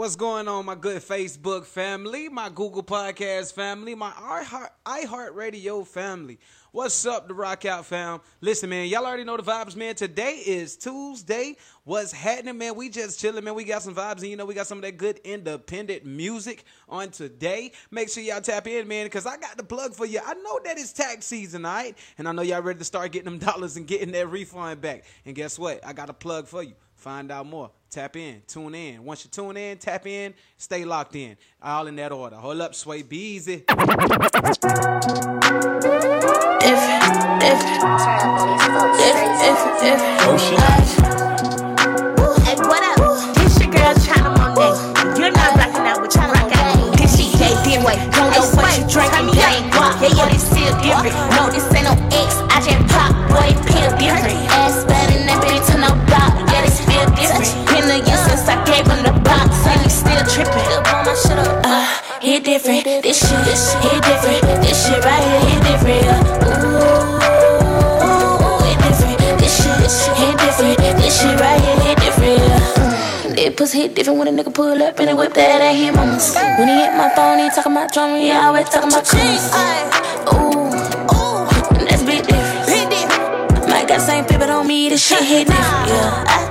What's going on, my good Facebook family, my Google Podcast family, my iHeart iHeartRadio family? What's up, the Rock Out fam? Listen, man, y'all already know the vibes, man. Today is Tuesday. What's happening, man? We just chilling, man. We got some vibes, and you know, we got some of that good independent music on today. Make sure y'all tap in, man, because I got the plug for you. I know that it's tax season, all right? And I know y'all ready to start getting them dollars and getting that refund back. And guess what? I got a plug for you. Find out more. Tap in. Tune in. Once you tune in, tap in, stay locked in. All in that order. Hold up, Sway. Be easy. different. Oh shit. Hey, what up? This your girl China Monet. You're not rocking out with China Monet. This shit gay different. Don't know what you drinking, that ain't guap. Yeah, yeah, this still different. No, this ain't no X. I just pop, boy, pill different. Ass better a I gave him the box, and he still tripping. Uh, hit different. This shit, hit different. This shit right here, hit different. yeah. Ooh, hit different. This shit, hit different. This shit right here, hit different. yeah. That pussy hit different when a nigga pull up and he whip that at him. When he hit my phone, he talking about drama, he always talking about cruise. Ooh, ooh, that's big different. Might got the same people on me, this shit hit different. Yeah,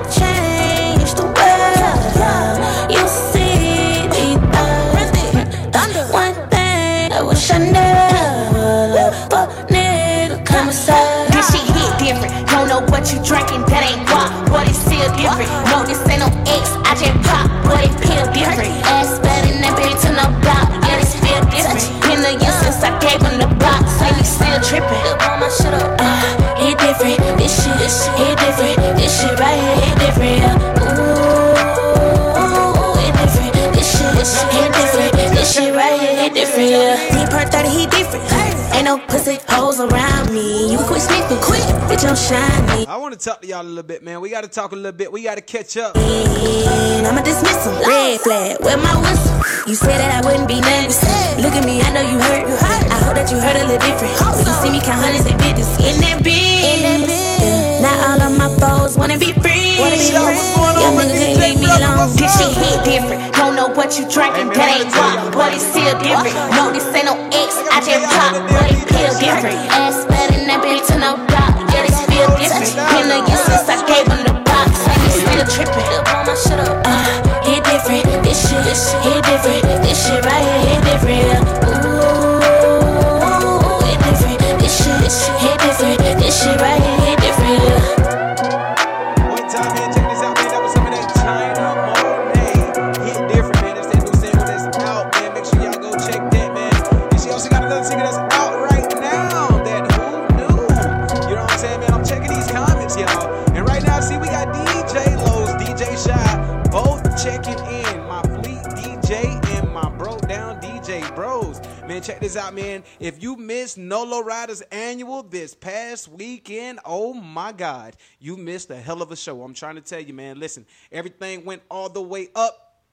what you drinking, that ain't guap, but it's still different. No, this ain't no X, I just pop, but it feel different. Ass than that bitch to no block, yeah, this feel different. Been a year since I gave him the box, and he still tripping. Up on my shit. Uh, it different, this shit, hit different, this shit right here, it different. Ooh, hit different, this shit, hit different, this shit right here, hit different. Yeah. Per 30, he different. Ain't no pussy hoes around me. You quit sniffing, quit, bitch, I'm shiny. I want to talk to y'all a little bit, man. We got to talk a little bit. We got to catch up. And I'ma dismiss him. Red flag, where my whistle? You said that I wouldn't be nervous. Look at me, I know you hurt. I hope that you heard a little different. When you see me count hundreds and fifties in that bitch. Yeah. Not all of my foes wanna be free. Yo, what's going on Young with niggas DJ can't leave me alone. This shit hit different. Don't know what you drinking, that ain't guap, but it's still different. No, this ain't no X, I just pop, my God, you missed a hell of a show. I'm trying to tell you, man. Listen, everything went all the way up.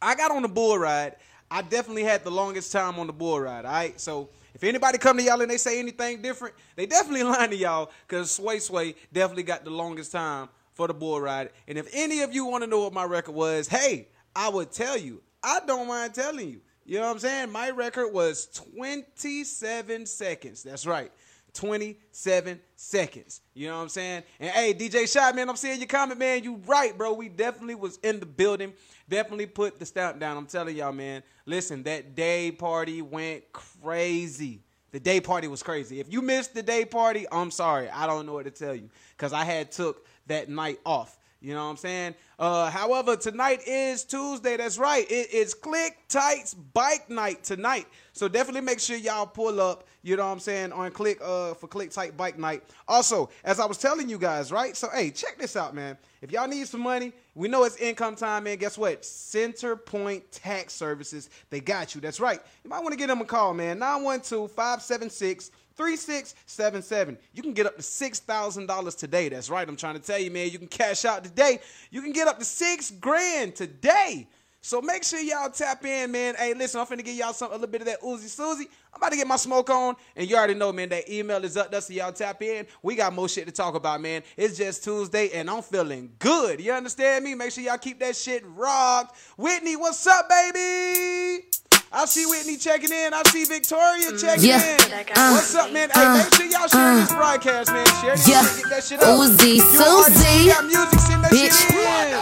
I got on the bull ride. I definitely had the longest time on the bull ride. All right, so if anybody come to y'all and they say anything different, they definitely lying to y'all because Sway Sway definitely got the longest time for the bull ride. And if any of you want to know what my record was, hey, I would tell you. I don't mind telling you. You know what I'm saying? My record was 27 seconds. That's right. 27 seconds. You know what I'm saying? And hey, DJ Shot, man, I'm seeing your comment, man. You right, bro. We definitely was in the building. Definitely put the stamp down. I'm telling y'all, man. Listen, that day party went crazy. The day party was crazy. If you missed the day party, I'm sorry. I don't know what to tell you. Cause I had took that night off. You know what I'm saying? Uh, however, tonight is Tuesday. That's right. It is Click Tights Bike Night tonight. So definitely make sure y'all pull up. You know what I'm saying on Click uh for Click Tight Bike Night. Also, as I was telling you guys, right? So hey, check this out, man. If y'all need some money, we know it's income time, man. Guess what? Center Point Tax Services, they got you. That's right. You might want to give them a call, man. 912-576 3677. You can get up to $6,000 today. That's right. I'm trying to tell you, man. You can cash out today. You can get up to six grand today. So make sure y'all tap in, man. Hey, listen, I'm finna give y'all some a little bit of that Uzi Susie. I'm about to get my smoke on, and you already know, man. That email is up there, so y'all tap in. We got more shit to talk about, man. It's just Tuesday, and I'm feeling good. You understand me? Make sure y'all keep that shit rocked. Whitney, what's up, baby? I see Whitney checking in. I see Victoria checking Yeah. in. Uh, What's up, man? Hey, make sure y'all share this broadcast, man. Share this Yeah. shit, get that shit up. Uzi, Susie. got music, send that Bitch. shit in.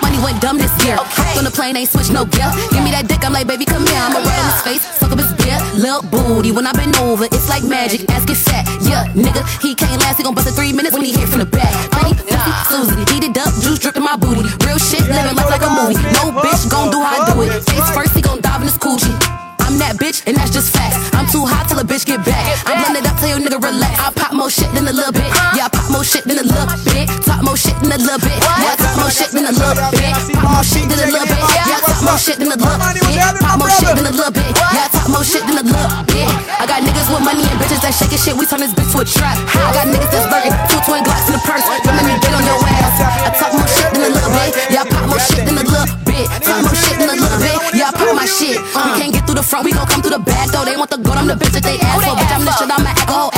Money went dumb this year. Hopped on the plane, ain't switch no gear. Give me that dick, I'm like, baby, come here. I'ma rub on his face, suck up his. Lil' booty, when I been over, it's like magic. Ass get fat, yeah, nigga. He can't last, he gon' bust in three minutes when he hit from the back. Honey, Uzi, Susie, it up, juice dripping my booty. Real shit, living life like a movie. No bitch gon' do how I do it. Face first, he gon' dive in his coochie. I'm that bitch, and that's just facts. I'm too hot till a bitch get back. I'm it up, tell your nigga relax. I pop more shit than a little bit. Yeah, I pop more shit than a little bit. Talk more shit than a little bit. Yeah, shit than a little bit. Pop more shit than a little bit. Yeah, I talk more shit than a little bit. Pop more shit than a little bit. Yeah, I talk more shit than a little bit. I got niggas with money and bitches that shaking shit. We turn this bitch to a trap. I got niggas that's burning two twin glocks in the purse. Don't let me get on your ass. I talk more shit than a little bit. Yeah, I pop more shit than a little bit. Talk more shit than a little bit. Yeah, I pop my shit. We can't get through the front, we gon' come through the back though. They want the gold, I'm the bitch that they ask for. Bitch, I'm the shit, I'm an alcohol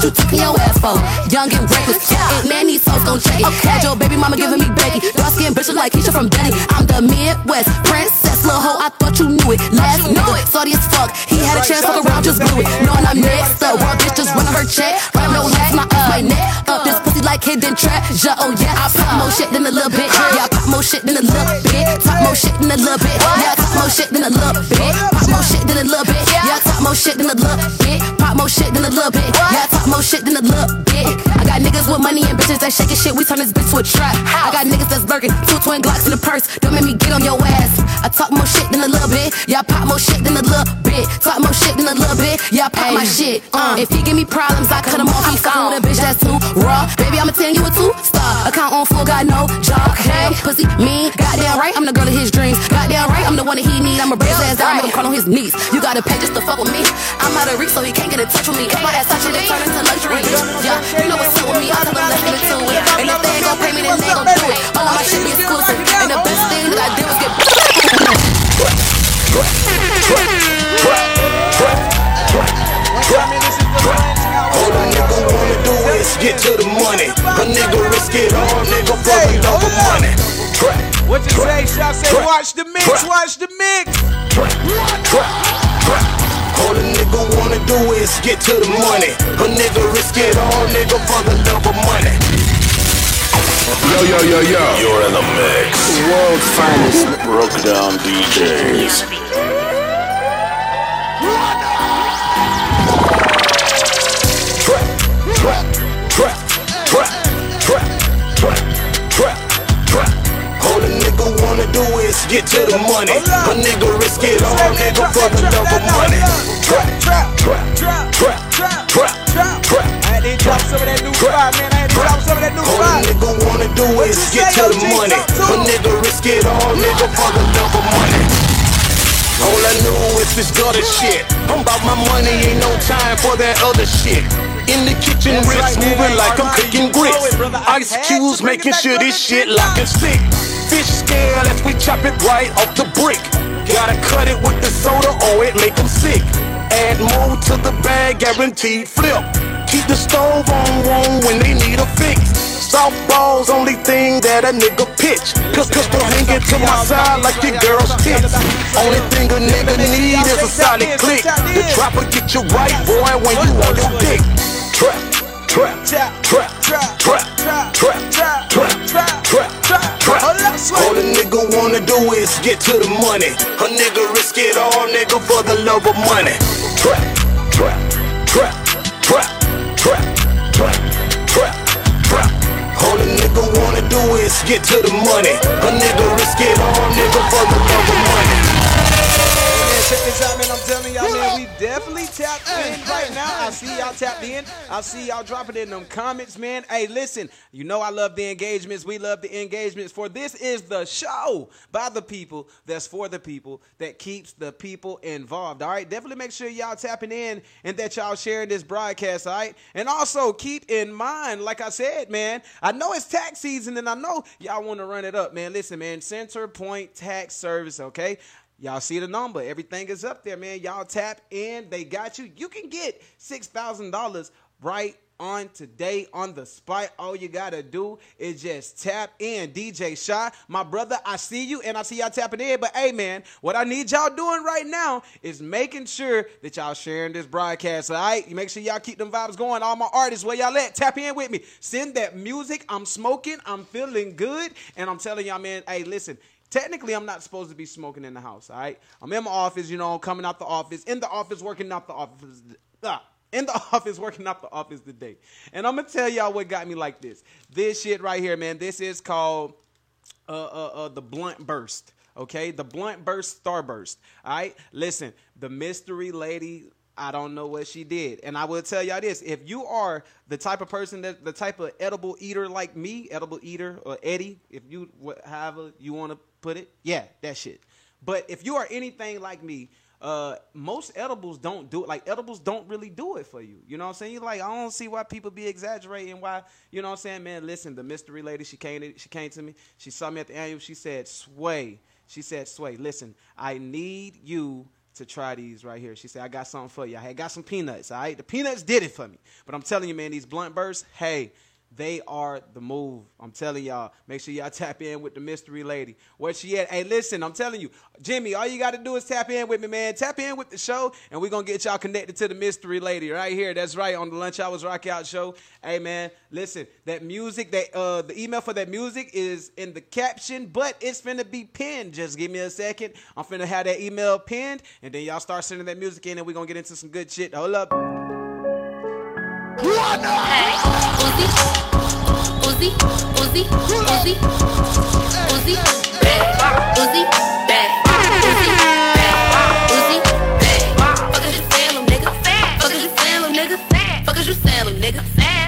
what you took in your ass for? Young and reckless, yeah. man, these hoes gon' check it. Had your baby mama giving me Becky. Dark skin bitch like Keisha from Denny. I'm the Midwest princess, little hoe. I thought you knew it. Last nigga, salty as fuck. He had a chance, fuck around, just blew it. Knowing I'm next up, world bitch just running her check. Running no last, my up, my neck up. This pussy like hidden treasure. Oh yeah, I pop more shit than a little bit. Yeah, I pop more shit than a little bit. Talk more shit than a little bit. Yeah, talk more shit than a little bit. Pop more shit than a little bit. Yeah, talk more shit than a little bit. Pop more shit than a little bit. Yeah, more shit than a little bit. I got niggas with money and bitches that shaking shit. We turn this bitch to a trap. I got niggas that's lurking, two twin glocks in the purse. Don't make me get on your ass. I talk more shit than a little bit. Yeah, I pop more shit than a little bit. Talk more shit than a little bit. Yeah, I pop my shit. Uh, if he give me problems, I cut him off. He fucking with a bitch that's too raw. Baby, I'ma tell you a two star. Account on full, got no job. Hey, pussy, me, goddamn of his dreams. Goddamn right, I'm the one that he need. I'ma break ass down, make him crawl on his knees. You gotta pay just to fuck with me. I'm out of reach, so he can't get in touch with me. If my ass touch it, it turn into luxury. Yeah, you know what's up with me. I tell them let's get into it. And if they ain't gon' pay me, then they gon' do it. All of my shit be exclusive. And the best thing that I did was get. All a nigga wanna do is get to the money. A nigga risk it all, What you say? Shot say, watch the mix, watch the mix. trap, trap, trap. All a nigga wanna do is get to the money. A nigga risk it all, nigga, for the love of money. Yo, yo, yo, yo. You're in the mix. World's finest. Broke down DJs. Trap, trap, trap, trap, trap, do is get to the money. A nigga risk it all, nigga, for the love of money. Trap, trap, trap, trap, trap, trap, trap. I had to drop some of that new fire, man. I had to drop some of that new All a nigga wanna do is get to the money. A nigga risk it all, nigga, for the love of money. All I know is this gutter shit. I'm about my money, ain't no time for that other shit. In the kitchen, That's right, moving like I'm cooking grits. it, brother. I Ice cubes making sure this shit lock and stick. As we chop it right off the brick. Gotta cut it with the soda or it make them sick. Add more to the bag, guaranteed flip. Keep the stove on warm when they need a fix. Softball's only thing that a nigga pitch. Cause pistol hanging to my side like your girl's tits. Only thing a nigga need is a solid click. The dropper get you right, boy, when you on your dick. Trap, trap, Trap, trap, trap, trap, trap, trap, trap, trap. All a nigga wanna do is get to the money. A nigga risk it all, nigga, for the love of money. Trap, trap, trap, trap, trap, trap, trap, trap. All a nigga wanna do is get to the money. A nigga risk it all, nigga, for the love of money check this out, man. I'm telling y'all, man, we definitely tapped in right now. I see y'all tapped in. I see y'all dropping in them comments, man. Hey, listen, you know I love the engagements. We love the engagements. For this is the show by the people that's for the people that keeps the people involved. All right, definitely make sure y'all tapping in and that y'all sharing this broadcast. All right, and also keep in mind, like I said, man, I know it's tax season and I know y'all want to run it up, man. Listen, man, Center Point Tax Service, okay? Y'all see the number. Everything is up there, man. Y'all tap in. They got you. You can get $6,000 right on today on the spot. All you got to do is just tap in. DJ Shy, my brother, I see you and I see y'all tapping in. But hey, man, what I need y'all doing right now is making sure that y'all sharing this broadcast, all right? You make sure y'all keep them vibes going. All my artists, where y'all at? Tap in with me. Send that music. I'm smoking. I'm feeling good. And I'm telling y'all, man, hey, listen, Technically, I'm not supposed to be smoking in the house, all right? I'm in my office, you know, coming out the office, in the office, working out the office. Ah, in the office, working out the office today. And I'm going to tell y'all what got me like this. This shit right here, man, this is called uh, uh, uh, the blunt burst. Okay, the blunt burst starburst. All right, listen, the mystery lady I don't know what she did. And I will tell y'all this if you are the type of person that the type of edible eater like me, edible eater or Eddie, if you however you want to put it, yeah, that shit. But if you are anything like me, uh, most edibles don't do it. Like edibles don't really do it for you. You know what I'm saying? You're like, I don't see why people be exaggerating. Why, you know what I'm saying, man? Listen, the mystery lady, she came, to, she came to me. She saw me at the annual. She said, "Sway." She said, "Sway, listen, I need you." to try these right here. She said, I got something for you. I had got some peanuts, all right? The peanuts did it for me. But I'm telling you, man, these blunt bursts, hey, they are the move. I'm telling y'all. Make sure y'all tap in with the mystery lady. Where she at? Hey, listen, I'm telling you, Jimmy, all you got to do is tap in with me, man. Tap in with the show, and we're going to get y'all connected to the mystery lady right here. That's right, on the Lunch Hours Rock Out Show. Hey, man, listen, that music, that uh, the email for that music is in the caption, but it's finna be pinned. Just give me a second. I'm finna have that email pinned, and then y'all start sending that music in, and we're going to get into some good shit. Hold up. Hey, Uzi, Uzi, Uzi, Uzi, Uzi, bad, Uzi, bad, Uzi, bad, Uzi, bad. Fuck is you saying, little nigga? Fuck is you saying, little nigga? Fuck is you saying, little nigga?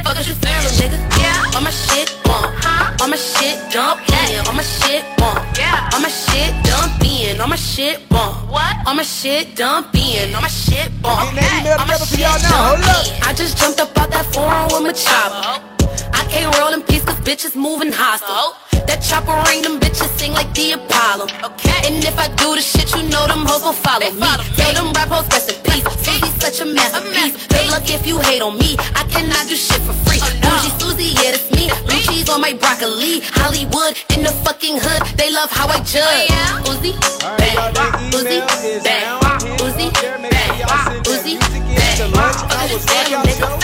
Fuck is you saying, little nigga? Yeah, on my shit, bump, on my shit, dump, yeah, on my shit, bump, yeah, on my shit, dump, in, on my shit, bump, what? On my shit, dump, in, on my shit, bump, Getting that email on my shit, y'all now. Hold dump, in. I just jumped up out that foreign with my chopper. I can't roll in peace cause bitches moving hostile. That chopper ring, them bitches sing like the Apollo. Okay. And if I do the shit, you know them hoes gon' follow me. Tell them rap hoes rest in peace. Susie's such a masterpiece. Good luck if you hate on me. I cannot do shit for free. Bougie Susie, yeah, that's me. Blue cheese on my broccoli. Hollywood in the fucking hood. They love how I judge. Uzi, All right, y'all, bang. that Uzi, email is bang. now pinned Uzi, up there. Make sure y'all bang. send that Uzi, music in bang.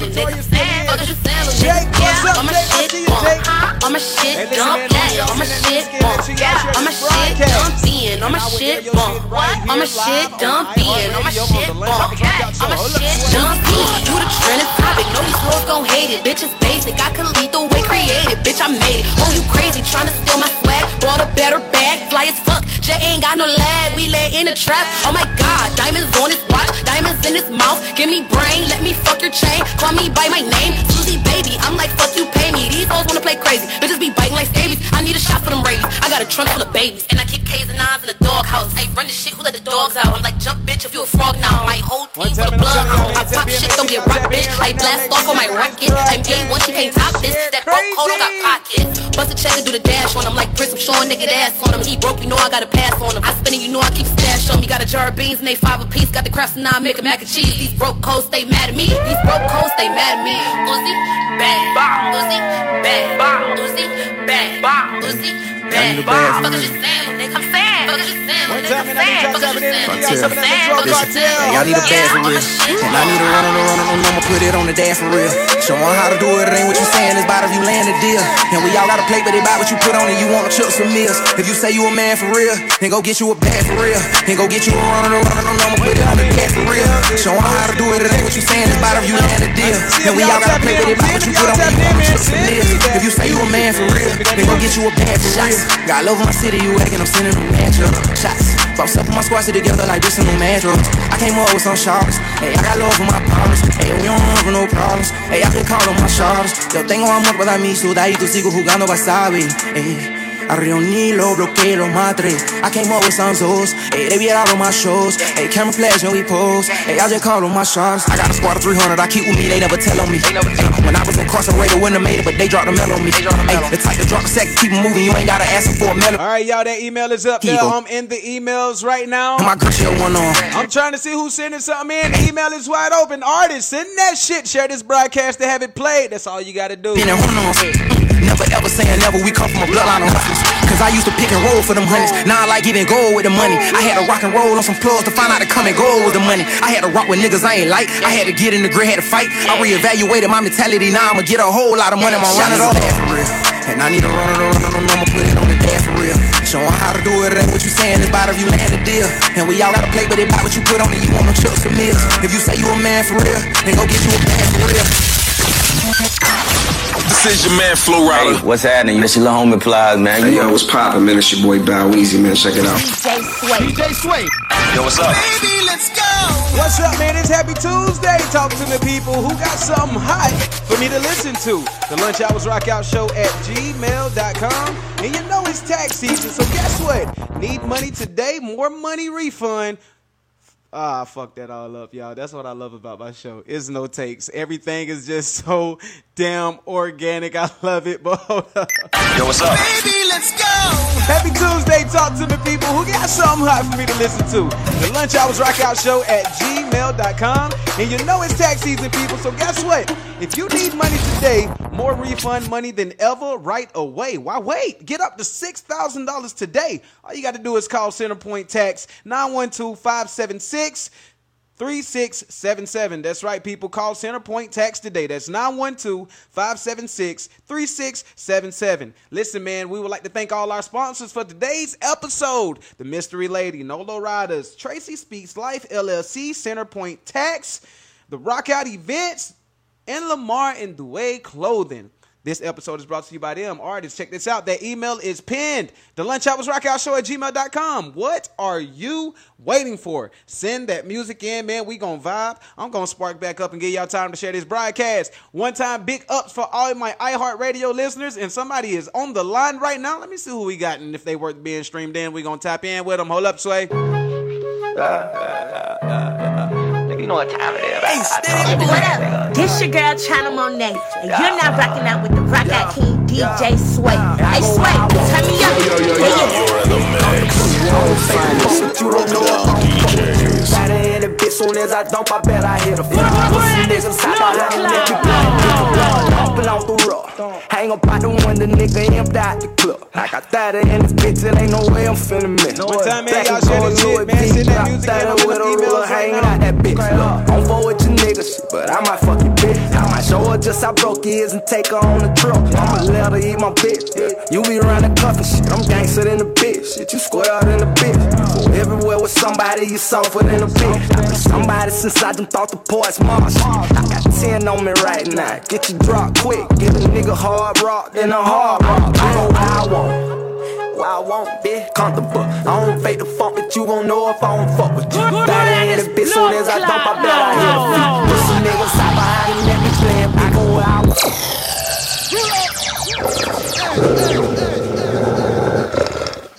Victoria nigga? Fuck is you nigga? Jake, what's On my shit, see you, bump. On uh, my shit, Hey, listen, dump, man, make sure yeah. y'all On my shit, y'all On my shit, broadcast. dump, in. Uh, on my And I will shit, bump. Uh, on my shit, dump, on my shit, on the Lunch bump. Hours Rock Out Show. On my shit, dump, in. You the trending topic. Know these hoes gon' hate it. Bitch basic. I can lead the way created. Bitch, I made it. Oh, you crazy. Tryna steal my. Bought a better bag. Fly as fuck. Jay ain't got no lag. We lay in a trap. Oh my god. Diamonds on his watch. Diamonds in his mouth. Give me brain. Let me fuck your chain. Call me by my name. Susie baby. I'm like fuck you pay me. These hoes wanna play crazy. Bitches be biting like. I need a shot for them rabies. I got a trunk full of babies. And I keep K's and nines in the doghouse. Hey, run this shit. Who let the dogs out? I'm like jump bitch if you a frog now. My whole One team time full of I'm blood. I pop tap shit. Don't get y'all rock tap bitch. I blast off on my sure rocket. I'm A1. She can't top this. That broke hold got pockets. Bust a check and do the dash on him like Chris. I'm showing nigga ass on him. He broke, you know I got a pass on him. I spin it, you know I keep a stash on me. Got a jar of beans and they five a piece. Got the crafts and I make a mac and cheese. These broke hoes stay mad at me. These broke hoes stay mad at me. Uzi, bang. Uzi, bang. Uzi, bang. Uzi, bang. Fuck is you saying, nigga? I'm saying. Fuck is you saying, nigga? I need y'all Fuck is you tapping in. saying, Y'all some of that nigga? drug Fuck is you cartel. saying? I need a bag for real. And I need a runner to run it, and I'ma put it on the dash for real. Show how to do it, it ain't what you saying, it's about if you land the deal. And we all gotta play, but they buy what you put on it, you wanna chips some meals. If you say you a man for real, then go get you a bag for real. Then go get you a runner to run it, and I'ma put it on the dash for real. Show 'em how to do it, it ain't what you saying, it's about if you land the deal. And we all gotta play, but they buy what you put on it, you chips for real, then go get you a bad real. Got love in my city, you acting, I'm sending them up. Shots. Brought up my squad together like this in no mattress. I came up with some shots. Hey, I got love for my partners. Hey, we don't have no problems. Hey, I can call on my shots. Yo tengo amor para mí, de ahí tú sigo jugando wasabi. Hey. I reuní lo bloqueé, lo maté. I came up with some zoos. Hey, they be out on my shows. Hey, camouflage and we pose. Hey, I just call on my shots. I got a squad of 300 I keep with me, they never tell on me. Hey, when I was incarcerated, wouldn't have made it, but they dropped a mail on me. Hey, the type to drop a second, keep moving, you ain't gotta ask them for a melon. All right, y'all, that email is up there. I'm in the emails right now. And my girl, she one on. I'm trying to see who's sending something in. The email is wide open. Artists, send that shit. Share this broadcast to have it played. That's all you got to do. Hormones. Mm, never ever saying never, we come from a bloodline of hustlers. Cause I used to pick and roll for them honeys. Now I like getting gold with the money. I had to rock and roll on some plugs to find out to come and go with the money. I had to rock with niggas I ain't like. I had to get in the grid, had to fight. I reevaluated my mentality. Now I'ma get a whole lot of money. I'ma run it all. And I need to run it, run it, run it, I'ma put it on the dash for real. Show 'em how to do it, ain't what you saying, it's about if you land a deal. And we all gotta play, but they buy what you put on it, you want them chips and meals. If you say you a man for real, then go get you a man for real. This is your man Flo Rida. Hey, what's happening? This your little homie Plies, man. Hey, You yo, what's poppin', man? It's your boy Bow Weezy, man. Check it out. DJ Sway. DJ Sway. Yo, what's up? Baby, let's go. What's up, man? It's Happy Tuesday. Talk to the people who got something hot for me to listen to. The Lunch Hours Rock Out Show at gmail.com. And you know it's tax season, so guess what? Need money today, more money refund. Ah, fuck that all up, y'all. That's what I love about my show. It's no takes. Everything is just so damn organic. I love it. But hold up. Yo, what's up? Happy Tuesday, talk to the people who got something hot for me to listen to. The Lunch Hours Rock Out Show at gmail.com. And you know it's tax season, people, so guess what? If you need money today, more refund money than ever right away. Why wait? Get up to $6,000 today. All you got to do is call Centerpoint Tax 912 576 3677. That's right, people. Call Centerpoint Tax today. That's 912 576 3677. Listen, man, we would like to thank all our sponsors for today's episode The Mystery Lady, Nolo Riders, Tracy Speaks Life LLC, Centerpoint Tax, The Rockout Events, and Lamar and Dway Clothing. This episode is brought to you by them artists. Check this out. Their email is pinned. The Lunch Hours Rockout Show at gmail.com. What are you waiting for? Send that music in, man. We gonna vibe. I'm gonna spark back up and give y'all time to share this broadcast. One time, big ups for all my iHeartRadio listeners. And somebody is on the line right now. Let me see who we got. And if they worth being streamed in, we gonna tap in with them. Hold up, Sway. Uh, uh, uh, You know what time it is. What up? This your girl China Monet, and you're not rocking out with the Rock Out King DJ Sway. Hey Sway, turn me up. Yo, yo, yo. Yeah, yeah. You're in the mix. You don't know if I'm DJs. Got her in the bitch soon as I dump, I bet I hit a flip. Pussy niggas hot behind the neck, you blind. Dumping off the rough. Hang up out the window, nigga, empty out the club. I got that in this bitch, it ain't no way I'm finna miss. One time, man, y'all share this shit, man. Send that music in with the a ruler hanging out that bitch. Look, don't fuck with your niggas, but I might fuck your bitch. I might show her just how broke he is and take her on the trip. I'ma let her eat my bitch. You be running cuffing shit, I'm gangster than a bitch. Shit, you square than a bitch. Go everywhere with somebody, you softer than a bitch. I been somebody since I done thought the poet's marsh. I got 10 on me right now. Get you drop quick, get a nigga hard rock, then a hard rock. I know how I want. What I want, bitch, comfortable. I don't fake the funk, but you gon' know if I don't fuck with you. Got in the bitch soon as I dump, I bet I hit a few. Put some niggas out behind me, let me playing big on what I want.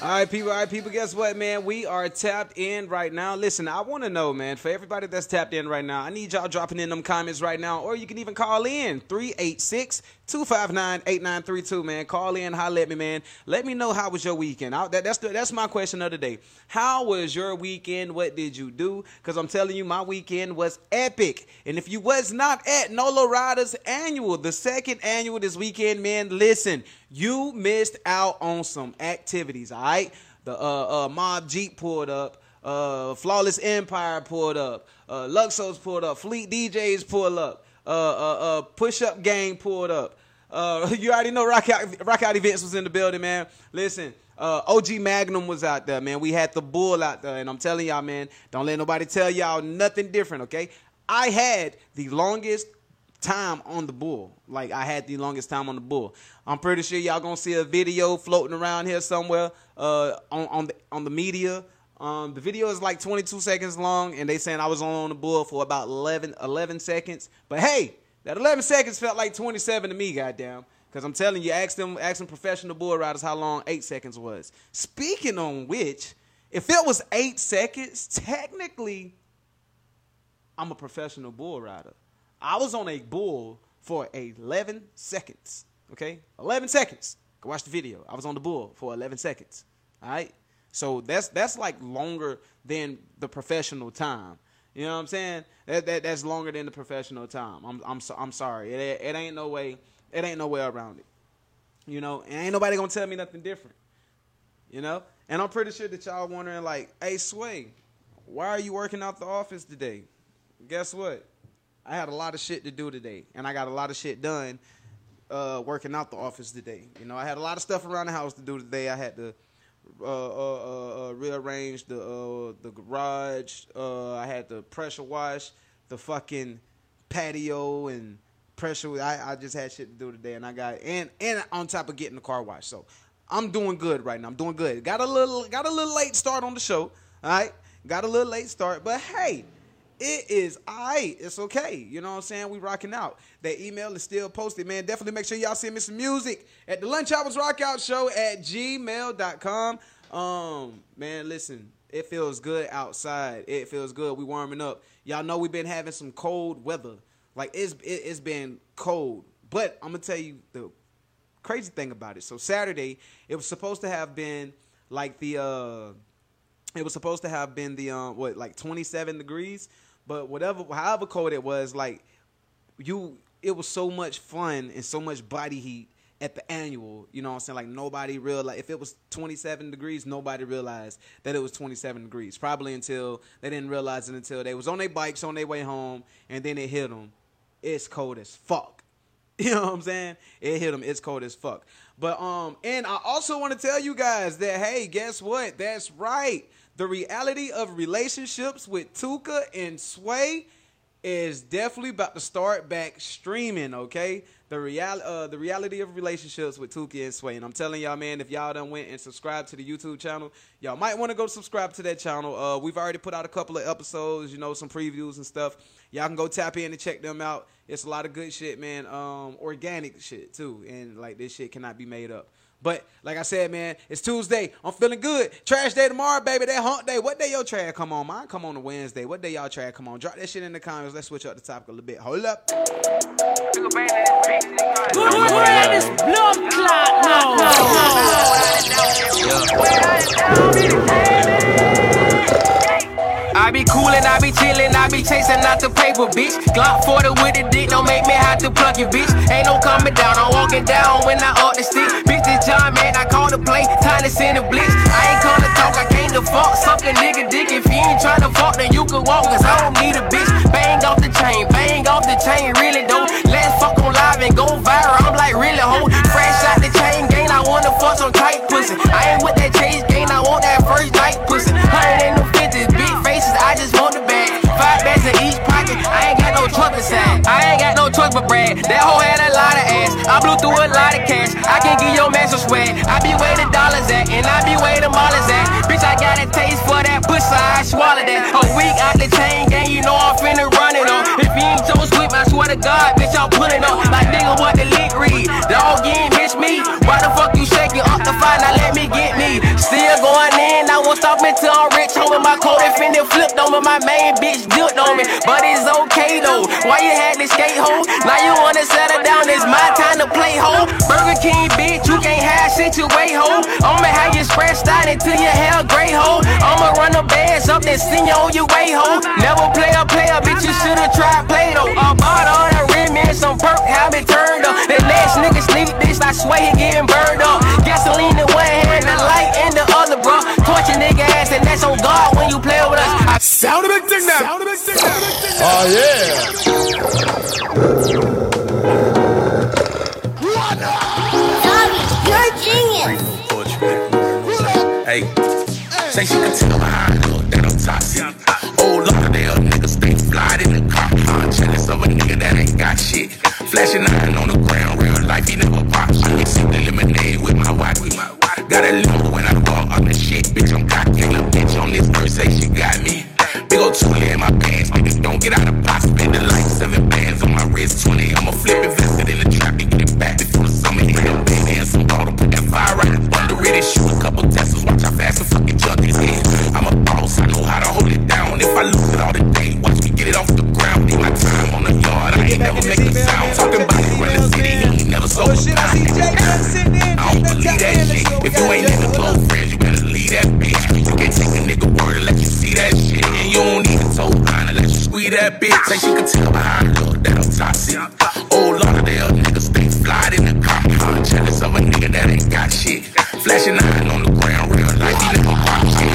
All right, people. All right, people. Guess what, man? We are tapped in right now. Listen, I want to know, man. For everybody that's tapped in right now, I need y'all dropping in them comments right now, or you can even call in 386 259 8932, man. Call in, holla at me, man. Let me know how was your weekend. I, that, that's the, that's my question of the day. How was your weekend? What did you do? Because I'm telling you, my weekend was epic. And if you was not at Nolo Riders Annual, the second annual this weekend, man, listen, you missed out on some activities, all right? The uh, uh, Mob Jeep pulled up. Uh, Flawless Empire pulled up. Uh, Luxos pulled up. Fleet DJs pulled up. Uh, uh, uh, Push Up Gang pulled up. Uh, you already know Rock Out, Rock Out Events was in the building, man. Listen, uh, OG Magnum was out there, man. We had the Bull out there, and I'm telling y'all, man, don't let nobody tell y'all nothing different, okay? I had the longest time on the bull. Like I had the longest time on the bull. I'm pretty sure y'all gonna see a video floating around here somewhere uh, on on the on the media. Um, the video is like 22 seconds long, and they saying I was on the bull for about 11, 11 seconds. But hey, that 11 seconds felt like 27 to me, goddamn. Because I'm telling you, ask them, ask them professional bull riders how long eight seconds was. Speaking on which, if it was eight seconds, technically, I'm a professional bull rider. I was on a bull for 11 seconds. Okay? 11 seconds. Go watch the video. I was on the bull for 11 seconds. All right? So that's that's like longer than the professional time. You know what I'm saying? That, that that's longer than the professional time. I'm I'm so, I'm sorry. It, it ain't no way it ain't no way around it. You know, and ain't nobody gonna tell me nothing different. You know? And I'm pretty sure that y'all wondering like, hey Sway, why are you working out the office today? Guess what? I had a lot of shit to do today, and I got a lot of shit done uh, working out the office today. You know, I had a lot of stuff around the house to do today. I had to uh, uh, uh, rearrange the uh, the garage. Uh, I had to pressure wash the fucking patio and pressure. I, I just had shit to do today, and I got and and on top of getting the car washed. So I'm doing good right now. I'm doing good. Got a little got a little late start on the show. All right, got a little late start, but hey. It is I. It's okay. You know what I'm saying? We rocking out. That email is still posted, man. Definitely make sure y'all send me some music at the Lunch Hours Rockout Show at gmail.com. Um, man, listen, it feels good outside. It feels good. We warming up. Y'all know we've been having some cold weather. Like it's it, it's been cold. But I'm gonna tell you the crazy thing about it. So Saturday, it was supposed to have been like the uh it was supposed to have been the um what like 27 degrees but whatever however cold it was like you it was so much fun and so much body heat at the annual you know what i'm saying? Like nobody realized if it was 27 degrees nobody realized that it was 27 degrees. Probably until they didn't realize it until they was on their bikes on their way home and then it hit them it's cold as fuck. You know what i'm saying? It hit them it's cold as fuck. But um and i also want to tell you guys that hey guess what? That's right the reality of relationships with Tuka and Sway is definitely about to start back streaming, okay? The real uh, the reality of relationships with Tuka and Sway. And I'm telling y'all, man, if y'all done went and subscribed to the YouTube channel, y'all might want to go subscribe to that channel. Uh, we've already put out a couple of episodes, you know, some previews and stuff. Y'all can go tap in and check them out. It's a lot of good shit, man. Um, organic shit too. And like this shit cannot be made up. But like I said, man, it's Tuesday. I'm feeling good. Trash day tomorrow, baby. That hump day. What day your trash come on? Mine come on a Wednesday. What day y'all trash come on? Drop that shit in the comments. Let's switch up the topic a little bit. Hold up. blood clot I be coolin', I be chillin', I be chasing out the paper, bitch. Glock 40 with the dick, don't make me have to plug you, bitch. Ain't no coming down, I'm walking down when I up the stick. Bitch, this John, man, I call the play, time to send a blitz. I ain't come to talk, I came to fuck. Suck a nigga dick, if he ain't tryna fuck, then you can walk, cause I don't need a bitch. Bang off the chain, bang off the chain, really though. Let's fuck on live and go viral, I'm like, really, ho. Fresh out I wanna fuck some tight pussy. I ain't with that chase gang, I want that first night pussy. Hundred ain't no fifties, big faces, I just want the bag. Five bags in each pocket, I ain't got no truck beside. I ain't got no truck but brag. That hoe had a lot of ass. I blew through a lot of cash. I can give your man some swag. I be the dollars at, and I be where the dollars at. Bitch, I got a taste for that pussy, I swallow that. A week out the chain gang, you know I'm finna run it on. If you ain't so sweet, I swear to God, bitch, I'll put it on. Like nigga, what the leak read? Dog, you ain't miss me. Why the fuck you shaking up the fire? Now let me get me. Still going in, I won't stop until I'm rich. Home with my coat and finna flipped My main bitch dipped on me. But it's okay though. Why you had to skate home? Now you wanna settle down, it's my time to play home. Burger King, bitch, you can't have shit you way home. I'ma have you scratched out until your hair gray home. I'ma run the bands up, then send you on your way home. Never play a player, bitch, you should've tried play though. I bought all that rim and some perk, have it turned up. The next nigga sneak this, I swear he getting burned up. Gasoline in one hand, the light in the other, bro. Torch a nigga ass, and that's on God when you play with us. I Sound a big thing now. Sound a big thing now. Oh yeah. You're genius. Hey, say she can tell my eye look that I'm toxic. Oh, Lauderdale niggas think fly in the car. I'm jealous of a nigga that ain't got shit. Flashing iron on the ground, real life, he never. I sip the lemonade with my wife. With my wife. Got a limo when I walk on the shit, bitch. I'm cocky, little bitch on this say she got me. Big ol' Thule in my pants, niggas don't get out of box. Spending like seven bands on my wrist, 20. I'ma flip invested that bitch. Say she can tell by I look that I'm toxic. Oh, Lauderdale niggas stay fly in the. I'm jealous of a nigga that ain't got shit. Flashing iron on the ground, real life, he never pop shit.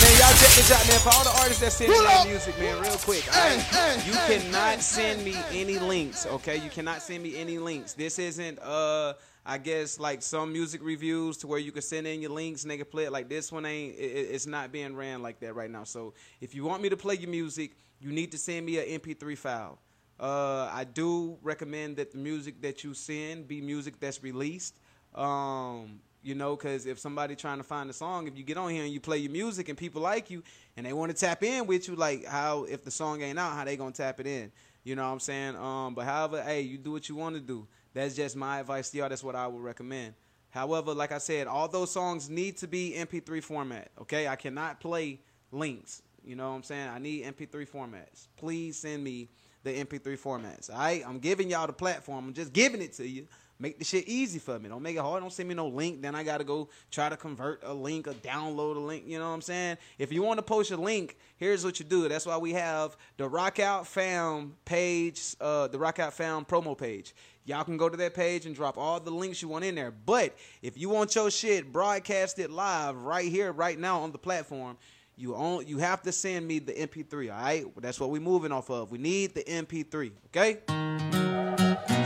Man, y'all check this out, man. For all the artists that send me their music, man, real quick. alright? You cannot send me any links, okay? You cannot send me any links. This isn't, uh, I guess, like some music reviews to where you can send in your links and they can play it. Like this one ain't, it- it's not being ran like that right now. So if you want me to play your music, you need to send me an MP3 file. Uh, I do recommend that the music that you send be music that's released. Um, you know, because if somebody trying to find a song, if you get on here and you play your music and people like you and they want to tap in with you, like how if the song ain't out, how they gonna tap it in? You know what I'm saying? Um, but however, hey, you do what you want to do. That's just my advice to y'all. That's what I would recommend. However, like I said, all those songs need to be MP3 format. Okay, I cannot play links. You know what I'm saying? I need MP3 formats. Please send me the MP3 formats. All right, I'm giving y'all the platform. I'm just giving it to you. Make the shit easy for me. Don't make it hard. Don't send me no link. Then I gotta go try to convert a link or download a link. You know what I'm saying? If you want to post a link, here's what you do. That's why we have the Rock Out Fam page, uh, the Rock Out Fam promo page. Y'all can go to that page and drop all the links you want in there. But if you want your shit broadcasted live right here, right now on the platform, you own, you have to send me the MP3. All right, that's what we're moving off of. We need the MP3. Okay.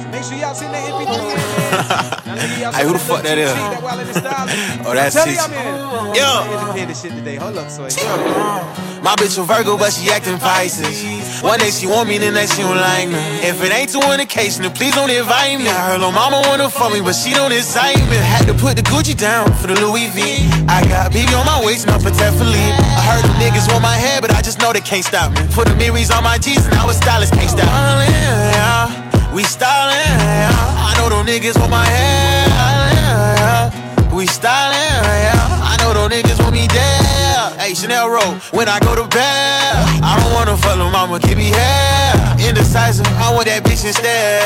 So make sure y'all send that MP3 in, man. Now, nigga, y'all Hey, who the fuck that is? That Wild in the Style. Oh, that's I'm telling Tissy. y'all, man. Yo. I'm educated shit today. Hold up, so My bitch a Virgo, but she acting Pisces. One day she want me, the next she don't like me. If it ain't to an occasion, then please don't invite me. I heard little mama wanna fuck me, but she don't excite me. Had to put the Gucci down for the Louis V. I got BB on my waist, not Patek Philippe. I heard the niggas want my head, but I just know they can't stop me. Put the mirrors on my G's, and now a stylist can't stop me. We stylin', yeah. I know them niggas want my head. yeah. We stylin', yeah. I know them niggas want me dead. Hey, Chanel Road, when I go to bed, I don't wanna fuck little mama, keep me hair. Indecisive, I want that bitch instead.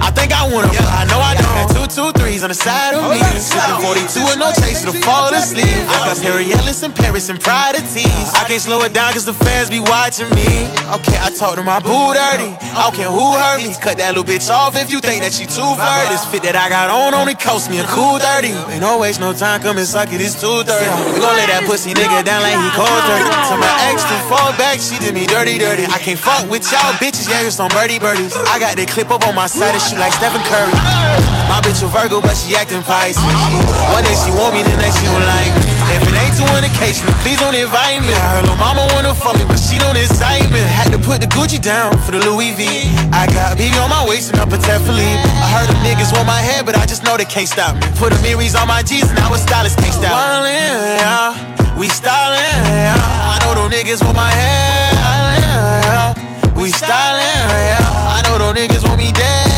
I think I wanna, but I know I don't. Two, two, threes on the side of me. Sipping 42 and no chase to fall asleep. I got Harry Ellis in Paris and pride of tease. I can't slow it down cause the fans be watching me. Okay, I talk to my boo dirty. I don't who hurt me. Cut that little bitch off if you think that she too fur. This fit that I got on only cost me a cool 30. Ain't no waste no time, come and suck it, it's 230. We gon' let that pussy nigga down like he cold dirty. To my ex to fall back, she did me dirty, dirty. I can't fuck with y'all bitches, yeah, it's on birdie birdies. I got the clip up on my side and shoot like Stephen Curry. My bitch a Virgo, but she acting Pisces. One day she want me, the next she don't like me. If it ain't to an occasion, then please don't invite me. I heard little mama wanna fuck me, but she don't excite me. Had to put the Gucci down for the Louis V. I got BB on my waist and a Philippe. I heard them niggas want my head, but I just know they can't stop me. Put the mirrors on my G's, and now a stylist can't stop me. Yeah, we stylin', yeah. I know them niggas want my head. We stylin', yeah. I know them niggas want me dead.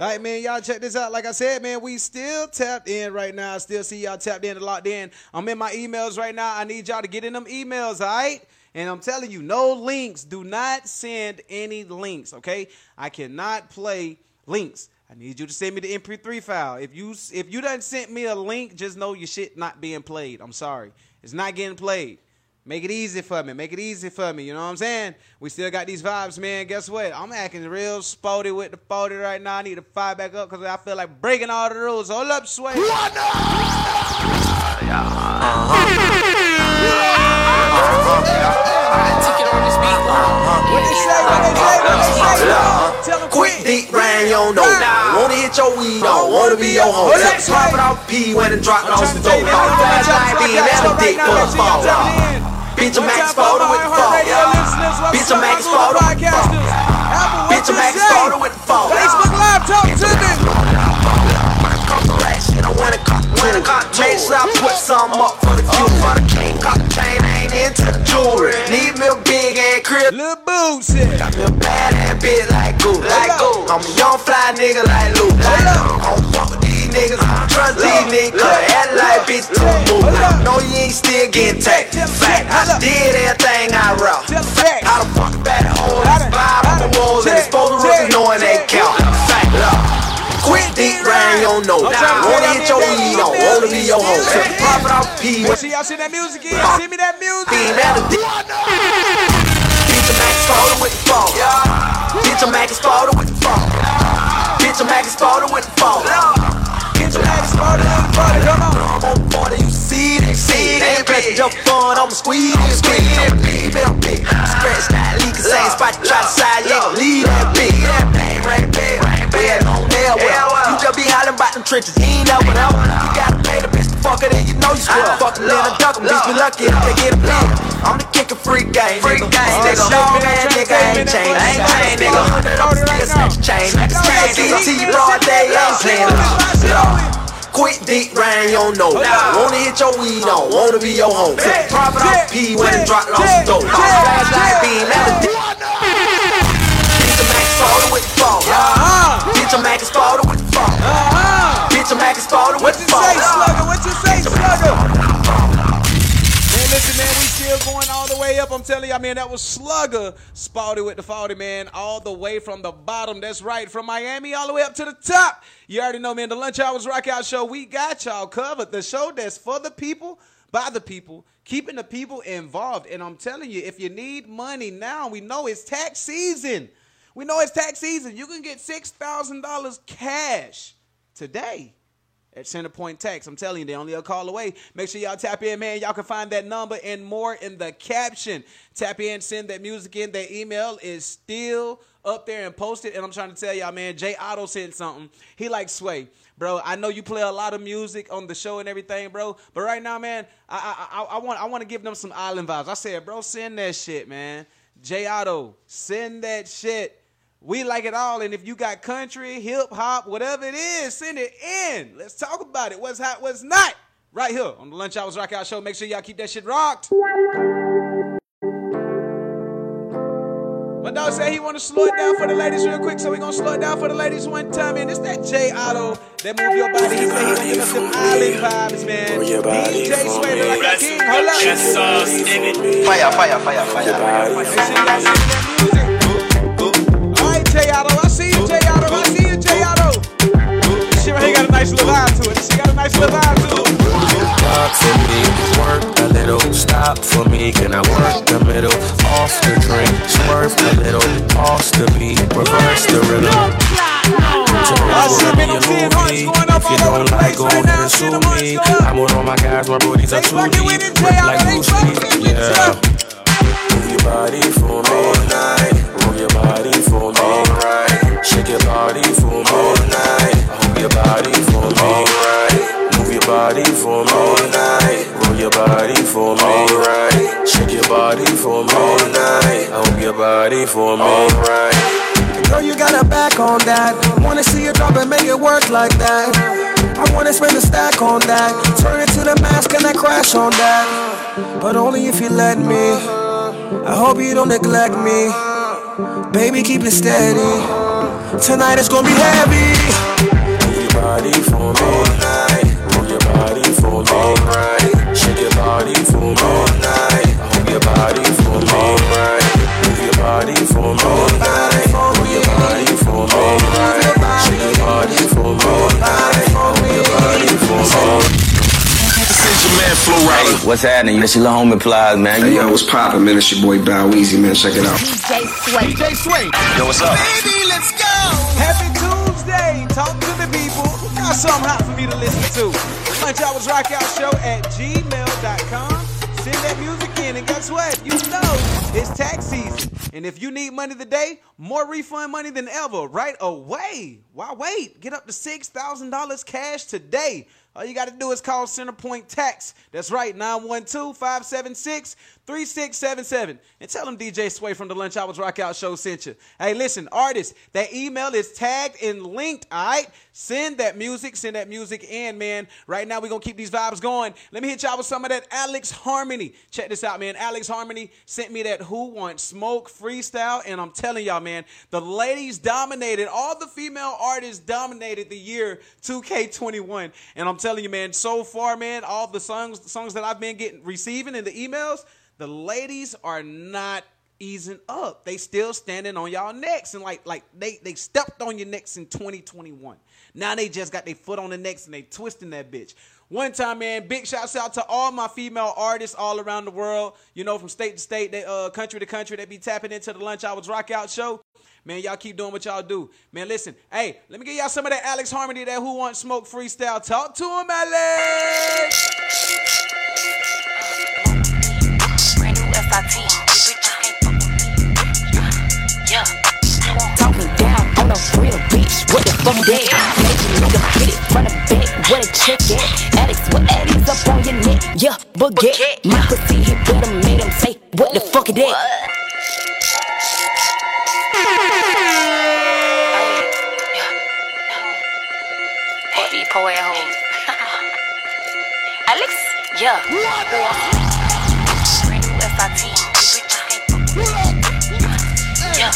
All right, man, y'all check this out. Like I said, man, we still tapped in right now. I still see y'all tapped in and locked in. I'm in my emails right now. I need y'all to get in them emails, all right? And I'm telling you, no links. Do not send any links, okay? I cannot play links. I need you to send me the MP3 file. If you if you done sent me a link, just know your shit not being played. I'm sorry. It's not getting played. Make it easy for me. Make it easy for me. You know what I'm saying? We still got these vibes, man. Guess what? I'm acting real sporty with the 40 right now. I need to fire back up because I feel like breaking all the rules. Hold up, Sway. Quick deep rain, you don't know. Wanna hit your weed on, wanna be your home. That Pop it off P when it drop it I'm off the to tell you, dope. man, All flash trying like being a dick for a you fall. tell me in. Bitch, One Max time for all Spoda the with the fall. Bitch? I'm Max Spoda with the fall. podcasters? Apple, what Bitch, you Max? Spoda with the fall. Facebook Live, talk to me. When it comes, when it comes, make sure I put some up for the cute. For the king, got the chain, ain't into the jewelry. Need me a big ass crib. Lil Boosie. Got me a bad ass bitch like Goo, like Goo. I'm a young fly nigga like Luke. Like Luke. I don't fuck with these niggas, I don't trust these niggas. Cause act like bitch to a move. No, you ain't still getting tagged. Fact, I did everything I wrote. How the fuck back home? Vibe on the walls and expose the rookies knowing they your nose. Wanna hit your weed on, wanna be your home. So pop it off P. See y'all see that music in. Send me that music. A. Bitch, I'm Spoda with the phone. Bitch, I'm Max Spoda with the phone. Bitch, I'm Max Spoda with the phone. Bitch, I'm Max Spoda with the phone. Come on. On board you see it, see it. Ain't press jump on, I'ma squeeze it, squeeze it. Big, big, big. Scratch that leak, same spot, try to side, gon' leave that big. That bang, right there, right there. Well. Trenches, he ain't never know. You gotta pay the bitch to fuck it, and you know you square. Fuck it, then I duck 'em, bitch, be lucky if they get a pin. I'm the kicker freak gang, freak gang, nigga. Dog ass nigga, ain't changed. I ain't changed, nigga. I'm still snatch chain. CT broad day, I'm playing Quit deep round your nose. Wanna hit your weed on, wanna be your home. Take profit off P when it drop it off the dope. Flash like beam, it dip. Bitch, I'm Max Spoda with the phone. Bitch, I'm Max Spoda with the phone. Bitch, I'm Max Spoda with the phone. Say, Slugger, what you say, Slugger? Man, listen, man, we still going all the way up. I'm telling y'all, man, that was Slugger spotted with the 40, man, all the way from the bottom. That's right, from Miami all the way up to the top. You already know, man, the Lunch Hours Rock Out Show, we got y'all covered. The show that's for the people, by the people, keeping the people involved. And I'm telling you, if you need money now, we know it's tax season. We know it's tax season. You can get $6,000 cash today at Centerpoint Tax. I'm telling you, they're only a call away. Make sure y'all tap in, man. Y'all can find that number and more in the caption. Tap in, send that music in. That email is still up there and posted. And I'm trying to tell y'all, man, Jay Otto said something. He like Sway. Bro, I know you play a lot of music on the show and everything, bro. But right now, man, I I, I, I want I want to give them some island vibes. I said, bro, send that shit, man. Jay Otto, send that shit. We like it all, and if you got country, hip hop, whatever it is, send it in. Let's talk about it. What's hot, what's not? Right here on the Lunch Hours Rock Out Show. Make sure y'all keep that shit rocked. My dog said he want to slow it down for the ladies real quick, so we gonna slow it down for the ladies one time. And it's that J Otto that move your body. He said he gonna give us some island vibes, man. DJ Sway like a king. Hold up. Fire, fire, fire, fire, fire. Make sure y'all stop for me. Can I work the middle? Off the drink, swerve a little, pause the beat, reverse the rhythm. I see been on seeing hearts going up If you don't the like, go right ahead now. and sue the me. up. I'm with all my guys, my bodies are too deep. with it, Jay Rip Otto. like Bruce Lee. Yeah. Move your body But only if you let me. I hope you don't neglect me. Baby, keep it steady. Tonight it's gonna be heavy. Move your body for me What's happening? This your little homie Plies, man. Hey, You yo, what's poppin', man? It's your boy Bow Easy, man. Check it out. DJ Sway. DJ Sway. Yo, what's up? Baby, let's go. Happy Tuesday. Talk to the people. Got something hot for me to listen to. Lunch Hours Rock Out Show at gmail.com. Send that music in, and guess what? You know it's tax season. And if you need money today, more refund money than ever, right away. Why wait? Get up to $6,000 cash today. All you got to do is call Centerpoint Tax. That's right, 912 576 3677. And tell them DJ Sway from the Lunch Hours Rock Out Show sent you. Hey, listen, artists, that email is tagged and linked, all right? Send that music, send that music in, man. Right now, we're going to keep these vibes going. Let me hit y'all with some of that Alex Harmony. Check this out, man. Alex Harmony sent me that Who Want Smoke freestyle, and I'm telling y'all, man, the ladies dominated, all the female artists dominated the year 2K21. And I'm telling you, man, so far, man, all the songs, songs that I've been getting receiving in the emails, the ladies are not easing up. They still standing on y'all necks and like like they they stepped on your necks in 2021. Now they just got their foot on the necks and they twisting that bitch. One time, man, big shouts out to all my female artists all around the world. You know, from state to state, they, uh, country to country, they be tapping into the Lunch Hours Rock Out show. Man, y'all keep doing what y'all do. Man, listen, hey, let me get y'all some of that Alex Harmony, that Who Wants Smoke freestyle. Talk to him, Alex. New FIT. You bitches can't fuck with me. Yeah. Talk me down on a real bitch. What the fuck that? Make you nigga hit it from the back. What a chick at? Alex, what Alex up on your neck? Yeah, baguette. My pussy hit with him, made him say, What the fuck is that? Happy poet hoes. Alex? Yeah. Brand new FIT. You bitches can't fuck with me. Yeah.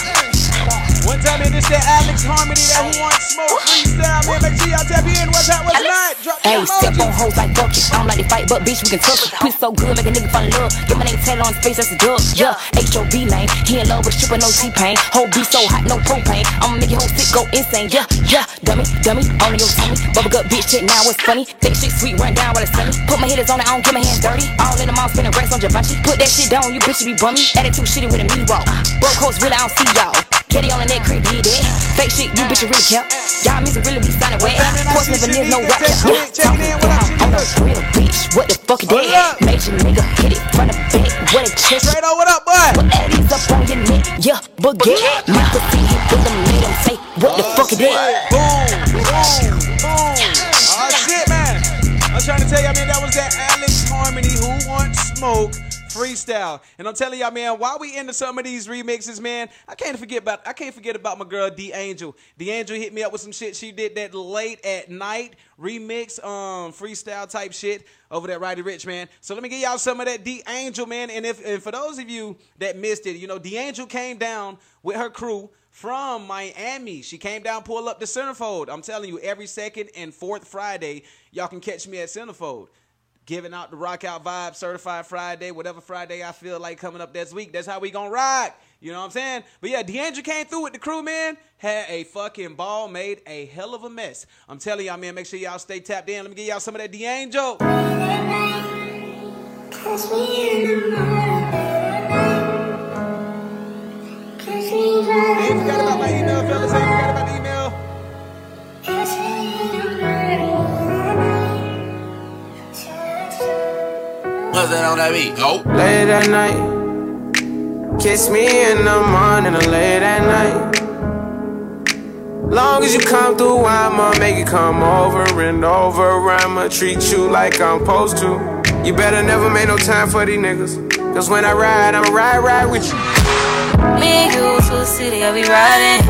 One time, man, this that Alex Harmony, that Who Wants Smoke freestyle, man. Make sure y'all tap in. What's that? What's not? Drop the Hey, step on hoes like buckets. I don't like to fight, but bitch, we can touch it. Pussy so good, make a nigga fall in love. Get my name tatted on his face, that's a dub. Yeah, H.O.B. lane. He in love with a stripper, no T-Pain. Whole beat so hot, no propane. I'ma make your whole stick go insane. Yeah, yeah, dummy, dummy, on your tummy. Bubble gut bitch, check now what's funny. Take shit sweet, run down while it's sunny. Put my hitters on it, I don't get my hands dirty. All in the mouth, spinning racks on Givenchy. Put that shit down, you bitches be bummy. Attitude shitty with a me walk. Broke hoes, really, I don't see y'all. Kitty on the neck, creep, did that. Fake shit, you bitches really care. Y'all music really be sounding wet. Ports never near no rock. Yeah, talking down on a real bitch. What the fuck is that? Major nigga hit it from the back. What a chick. Straight on, what up, boy? What Addies up on your neck? Yeah, baguette. My pussy hit with them, made them say, What the fuck is that? Boom, boom, boom. I'm trying to tell y'all, man, that was that Alex Harmony, Who Wants Smoke freestyle. And I'm telling y'all, man, while we into some of these remixes, man, I can't forget about I can't forget about my girl D Angel. D Angel hit me up with some shit. She did that late at night remix, um, freestyle type shit over that Roddy Ricch, man. So let me give y'all some of that D Angel, man. And if and for those of you that missed it, you know, D Angel came down with her crew from Miami. She came down, pull up the Centerfold. I'm telling you, every second and fourth Friday, y'all can catch me at Centerfold. Giving out the Rock Out Vibe Certified Friday, whatever Friday I feel like coming up this week. That's how we gonna rock. You know what I'm saying? But yeah, D'Angelo came through with the crew, man. Had a fucking ball, made a hell of a mess. I'm telling y'all, man, make sure y'all stay tapped in. Let me give y'all some of that D'Angelo. Ain't What's that on that beat? Oh. Late at night. Kiss me in the morning or late at night. Long as you come through, I'ma make you come over and over. I'ma treat you like I'm supposed to. You better never make no time for these niggas. Cause when I ride, I'ma ride, ride with you. Me and you to the city, I be riding.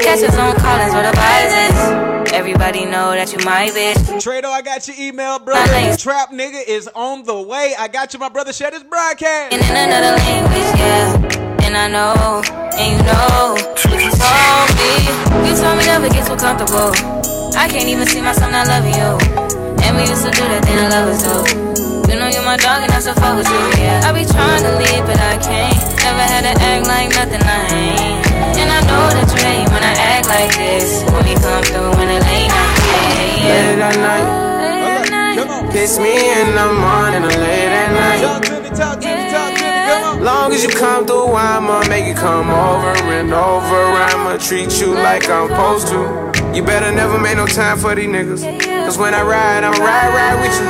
Catch us on Collins where the vibes is. Everybody know that you my bitch. Trado, I got your email, brother. Trap nigga is on the way. I got you, my brother. Share this broadcast. And in another language, yeah. And I know, and you know, you told me. You told me never get too comfortable. I can't even see myself not loving you. And we used to do that, then I love us too. You know you're my dog and I still fuck with you, yeah. I be trying to leave, but I can't. Never had to act like nothing I ain't. And I know that you hate when I act like this. When we come through in the late night, yeah, yeah. Late at night. Kiss me in the morning or late at night. Talk to me, talk to me, talk to me. Come on. Long as you come through, I'ma make you come over and over. I'ma treat you like I'm supposed to. You better never make no time for these niggas. Cause when I ride, I'ma ride, ride with you.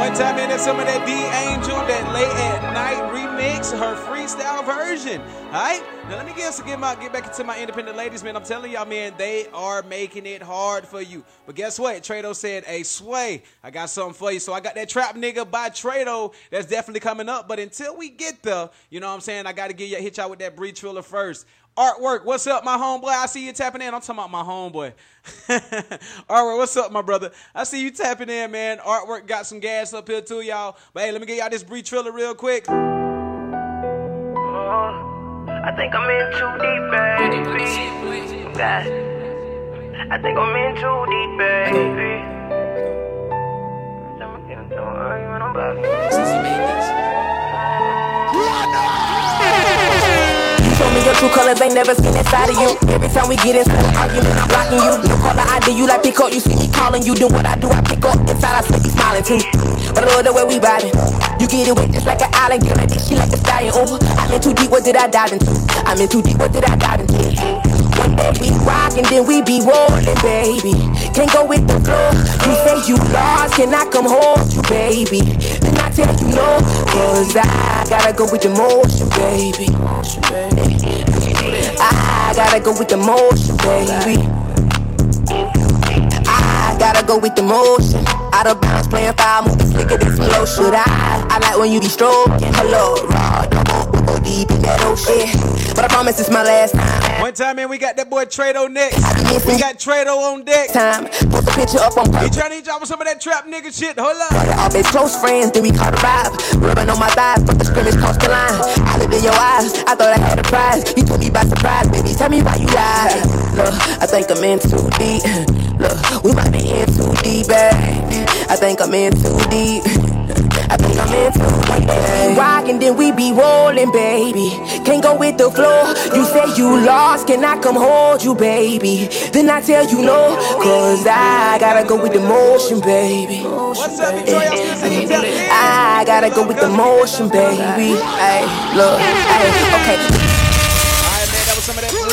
One time, man, that's some of that D Angel, that late at night is her freestyle version. All right, now let me get get my get back into my independent ladies, man. I'm telling y'all, man, they are making it hard for you. But guess what? Trado said, "Hey, Sway, I got something for you." So I got that trap nigga by Trado that's definitely coming up. But until we get there, you know what I'm saying? I got to get you hit y'all with that Bree Triller first. Artwork, what's up, my homeboy? I see you tapping in. I'm talking about my homeboy. Artwork, what's up, my brother? I see you tapping in, man. Artwork got some gas up here too, y'all. But hey, let me get y'all this Bree Triller real quick. I think I'm in too deep, baby. God. I think I'm in too deep, baby. You show me your true colors, ain't never seen inside of you. Every time we get into an argument, I'm blocking you. No caller ID, you like pick up, you see me calling you. Do what I do, I pick up. Inside, I see you smiling too. But I love the way we riding. You get it wet just like an island, girl. Like this, she like a stallion. Oh, I'm in too deep, what did I dive into? I'm in too deep, what did I dive into? We rock and then we be rolling, baby. Can't go with the flow. You say you lost, can I come home, you baby? Then I tell you no, cause I gotta go with the motion, baby. I gotta go with the motion, baby. I gotta go with the motion. Out of bounds, playing foul, moving slicker than slow. Should I? I like when you be stroking. Hello, Rod. Don't go deep in that ocean. But I promise it's my last time. One time, man, we got that boy Trado next. We got Trado on deck. Time. Post a picture up on He trying to with some of that trap nigga shit. Hold up. All been close friends, then we caught a vibe. Rubbing on my thighs, but the scrimmage crossed the line. I looked in your eyes, I thought I had a prize. You took me by surprise, baby. Tell me why you lied. Look, I think I'm in too deep. Look, we might be in too deep, babe. I think I'm in too deep. I think I'm in too deep. Rockin', then we be rolling, baby. Can't go with the flow. You say you lost, can I come hold you, baby? Then I tell you no, cause I gotta go with the motion, baby. I gotta go with the motion, baby. Hey, look, hey, okay.